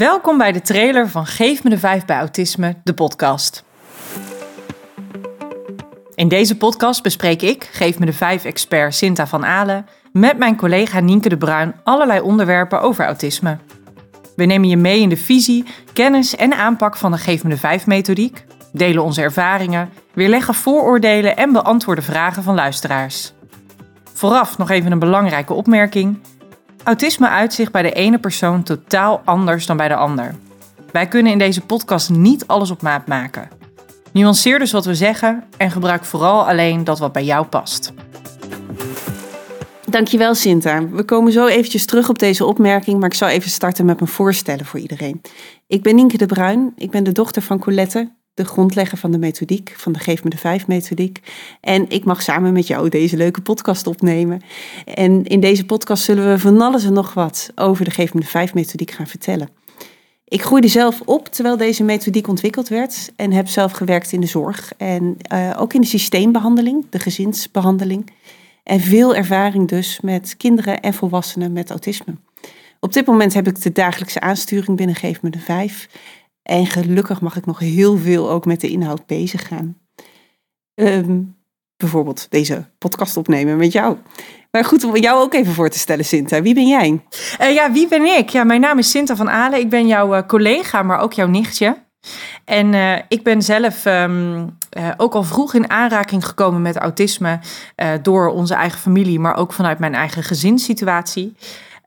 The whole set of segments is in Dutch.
Welkom bij de trailer van Geef me de 5 bij Autisme, de podcast. In deze podcast bespreek ik, Geef me de 5 expert Sinta van Alen, met mijn collega Nienke de Bruin allerlei onderwerpen over autisme. We nemen je mee in de visie, kennis en aanpak van de Geef me de 5 methodiek, delen onze ervaringen, weerleggen vooroordelen en beantwoorden vragen van luisteraars. Vooraf nog even een belangrijke opmerking. Autisme uitzicht bij de ene persoon totaal anders dan bij de ander. Wij kunnen in deze podcast niet alles op maat maken. Nuanceer dus wat we zeggen en gebruik vooral alleen dat wat bij jou past. Dankjewel Sinta. We komen zo eventjes terug op deze opmerking, maar ik zal even starten met me voorstellen voor iedereen. Ik ben Nienke de Bruin, ik ben de dochter van Colette, de grondlegger van de methodiek, van de Geef me de Vijf methodiek. En ik mag samen met jou deze leuke podcast opnemen. En in deze podcast zullen we van alles en nog wat over de Geef me de Vijf methodiek gaan vertellen. Ik groeide zelf op terwijl deze methodiek ontwikkeld werd en heb zelf gewerkt in de zorg en uh, ook in de systeembehandeling, de gezinsbehandeling. En veel ervaring dus met kinderen en volwassenen met autisme. Op dit moment heb ik de dagelijkse aansturing binnen Geef me de Vijf. En gelukkig mag ik nog heel veel ook met de inhoud bezig gaan. Ehm, bijvoorbeeld deze podcast opnemen met jou. Maar goed om jou ook even voor te stellen, Sinta. Wie ben jij? Uh, ja, wie ben ik? Ja, mijn naam is Sinta van Alen. Ik ben jouw uh, collega, maar ook jouw nichtje. En uh, ik ben zelf um, ook al vroeg in aanraking gekomen met autisme door onze eigen familie, maar ook vanuit mijn eigen gezinssituatie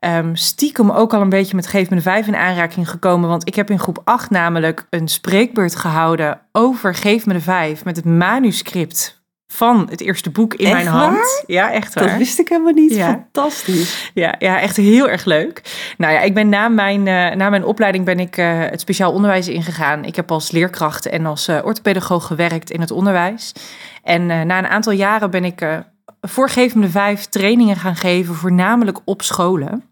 um, stiekem ook al een beetje met Geef me de Vijf in aanraking gekomen. Want ik heb in groep 8 namelijk een spreekbeurt gehouden over Geef me de Vijf met het manuscript van het eerste boek in mijn hand. Ja, echt waar. Dat wist ik helemaal niet. Fantastisch. Ja, ja, echt heel erg leuk. Nou ja, ik ben na mijn, uh, na mijn opleiding ben ik uh, het speciaal onderwijs ingegaan. Ik heb als leerkracht en als uh, orthopedagoog gewerkt in het onderwijs. En na een aantal jaren ben ik voor Geef me de Vijf trainingen gaan geven, voornamelijk op scholen.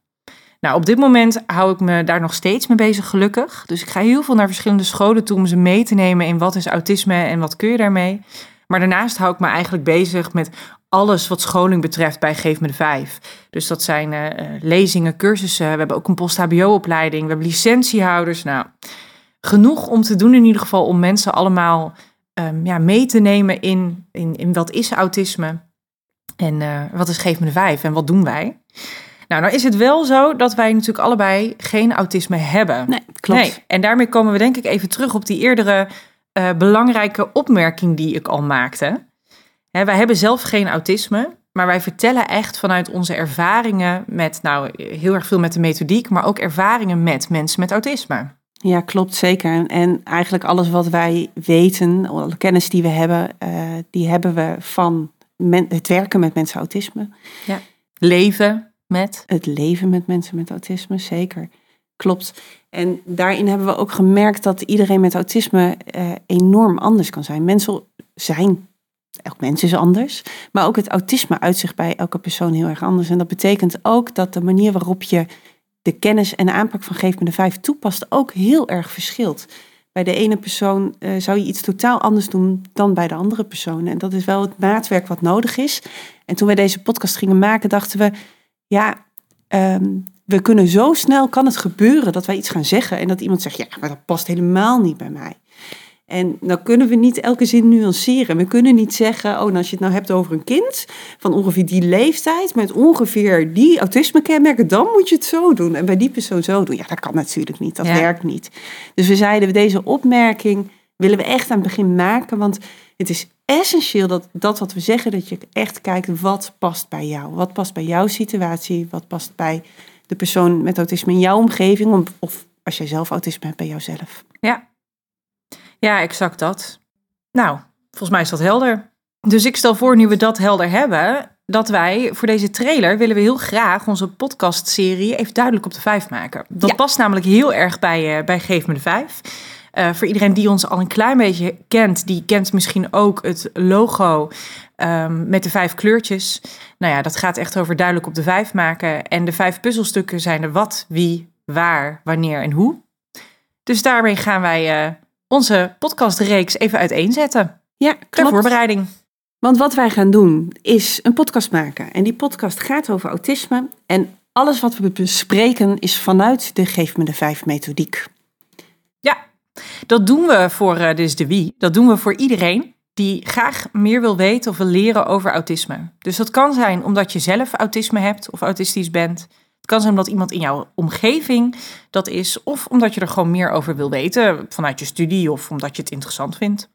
Nou, op dit moment hou ik me daar nog steeds mee bezig, gelukkig. Dus ik ga heel veel naar verschillende scholen toe om ze mee te nemen in wat is autisme en wat kun je daarmee. Maar daarnaast hou ik me eigenlijk bezig met alles wat scholing betreft bij Geef me de Vijf. Dus dat zijn uh, lezingen, cursussen. We hebben ook een post-HBO-opleiding. We hebben licentiehouders. Nou, genoeg om te doen in ieder geval om mensen allemaal um, ja, mee te nemen in, in, in wat is autisme en uh, wat is Geef me de Vijf en wat doen wij. Nou, nou is het wel zo dat wij natuurlijk allebei geen autisme hebben. Nee, klopt. Nee. En daarmee komen we denk ik even terug op die eerdere uh, belangrijke opmerking die ik al maakte. Hè, wij hebben zelf geen autisme, maar wij vertellen echt vanuit onze ervaringen met, nou, heel erg veel met de methodiek, maar ook ervaringen met mensen met autisme. Ja, klopt zeker. En eigenlijk alles wat wij weten, alle kennis die we hebben, uh, die hebben we van het werken met mensen autisme. Ja. Leven met? Het leven met mensen met autisme, zeker. Klopt. En daarin hebben we ook gemerkt dat iedereen met autisme eh, enorm anders kan zijn. Mensen zijn, elk mens is anders, maar ook het autisme uitzicht bij elke persoon heel erg anders. En dat betekent ook dat de manier waarop je de kennis en de aanpak van Geef me de Vijf toepast ook heel erg verschilt. Bij de ene persoon uh, zou je iets totaal anders doen dan bij de andere persoon. En dat is wel het maatwerk wat nodig is. En toen wij deze podcast gingen maken, dachten we, ja, ehm, we kunnen zo snel, kan het gebeuren dat wij iets gaan zeggen en dat iemand zegt, ja, maar dat past helemaal niet bij mij. En dan kunnen we niet elke zin nuanceren. We kunnen niet zeggen, oh, nou, als je het nou hebt over een kind van ongeveer die leeftijd, met ongeveer die autisme-kenmerken, dan moet je het zo doen. En bij die persoon zo doen. Ja, dat kan natuurlijk niet. Dat werkt niet. Dus we zeiden, deze opmerking willen we echt aan het begin maken, want het is essentieel dat dat wat we zeggen, dat je echt kijkt wat past bij jou. Wat past bij jouw situatie, wat past bij de persoon met autisme in jouw omgeving, of als jij zelf autisme hebt bij jouzelf. Ja, ja, exact dat. Nou, volgens mij is dat helder. Dus ik stel voor, nu we dat helder hebben, dat wij voor deze trailer willen we heel graag onze podcastserie even duidelijk op de vijf maken. Dat past namelijk heel erg bij, uh, bij Geef me de Vijf. Uh, voor iedereen die ons al een klein beetje kent, die kent misschien ook het logo um, met de vijf kleurtjes. Nou ja, dat gaat echt over duidelijk op de vijf maken. En de vijf puzzelstukken zijn er wat, wie, waar, wanneer en hoe. Dus daarmee gaan wij uh, onze podcastreeks even uiteenzetten. Ja, ter voorbereiding. Want wat wij gaan doen is een podcast maken. En die podcast gaat over autisme. En alles wat we bespreken is vanuit de Geef me de vijf methodiek. Ja, dat doen we voor, uh, is de wie, dat doen we voor iedereen die graag meer wil weten of wil leren over autisme. Dus dat kan zijn omdat je zelf autisme hebt of autistisch bent. Het kan zijn omdat iemand in jouw omgeving dat is, of omdat je er gewoon meer over wil weten vanuit je studie of omdat je het interessant vindt.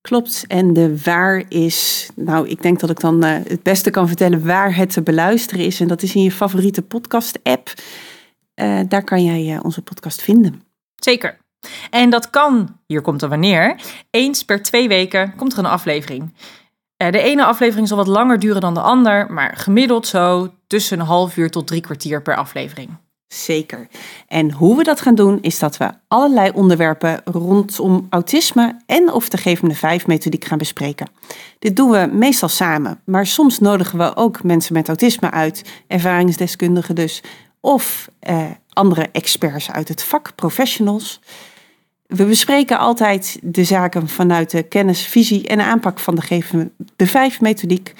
Klopt. En de waar is, nou, ik denk dat ik dan uh, het beste kan vertellen waar het te beluisteren is. En dat is in je favoriete podcast-app. Uh, daar kan jij uh, onze podcast vinden. Zeker. En dat kan, hier komt er wanneer, eens per twee weken komt er een aflevering. De ene aflevering zal wat langer duren dan de ander, maar gemiddeld zo tussen een half uur tot drie kwartier per aflevering. Zeker. En hoe we dat gaan doen, is dat we allerlei onderwerpen rondom autisme en of de gevende vijf methodiek gaan bespreken. Dit doen we meestal samen, maar soms nodigen we ook mensen met autisme uit, ervaringsdeskundigen dus, of eh, andere experts uit het vak, professionals. We bespreken altijd de zaken vanuit de kennis, visie en aanpak van de gevende vijf methodiek.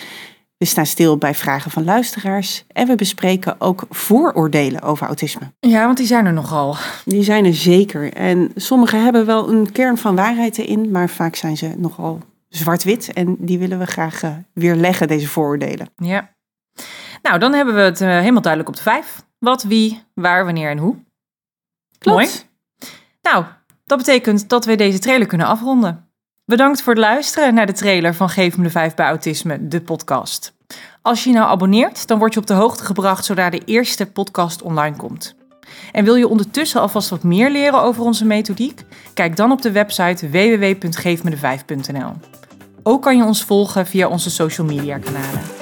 We staan stil bij vragen van luisteraars en we bespreken ook vooroordelen over autisme. Ja, want die zijn er nogal. Die zijn er zeker. En sommige hebben wel een kern van waarheid erin, maar vaak zijn ze nogal zwart-wit. En die willen we graag uh, weer leggen, deze vooroordelen. Ja. Nou, dan hebben we het uh, helemaal duidelijk op de vijf. Wat, wie, waar, wanneer en hoe. Klopt. Mooi. Nou, dat betekent dat we deze trailer kunnen afronden. Bedankt voor het luisteren naar de trailer van Geef me de 5 bij Autisme, de podcast. Als je nou abonneert, dan word je op de hoogte gebracht zodra de eerste podcast online komt. En wil je ondertussen alvast wat meer leren over onze methodiek? Kijk dan op de website www.geefmede5.nl. Ook kan je ons volgen via onze social media kanalen.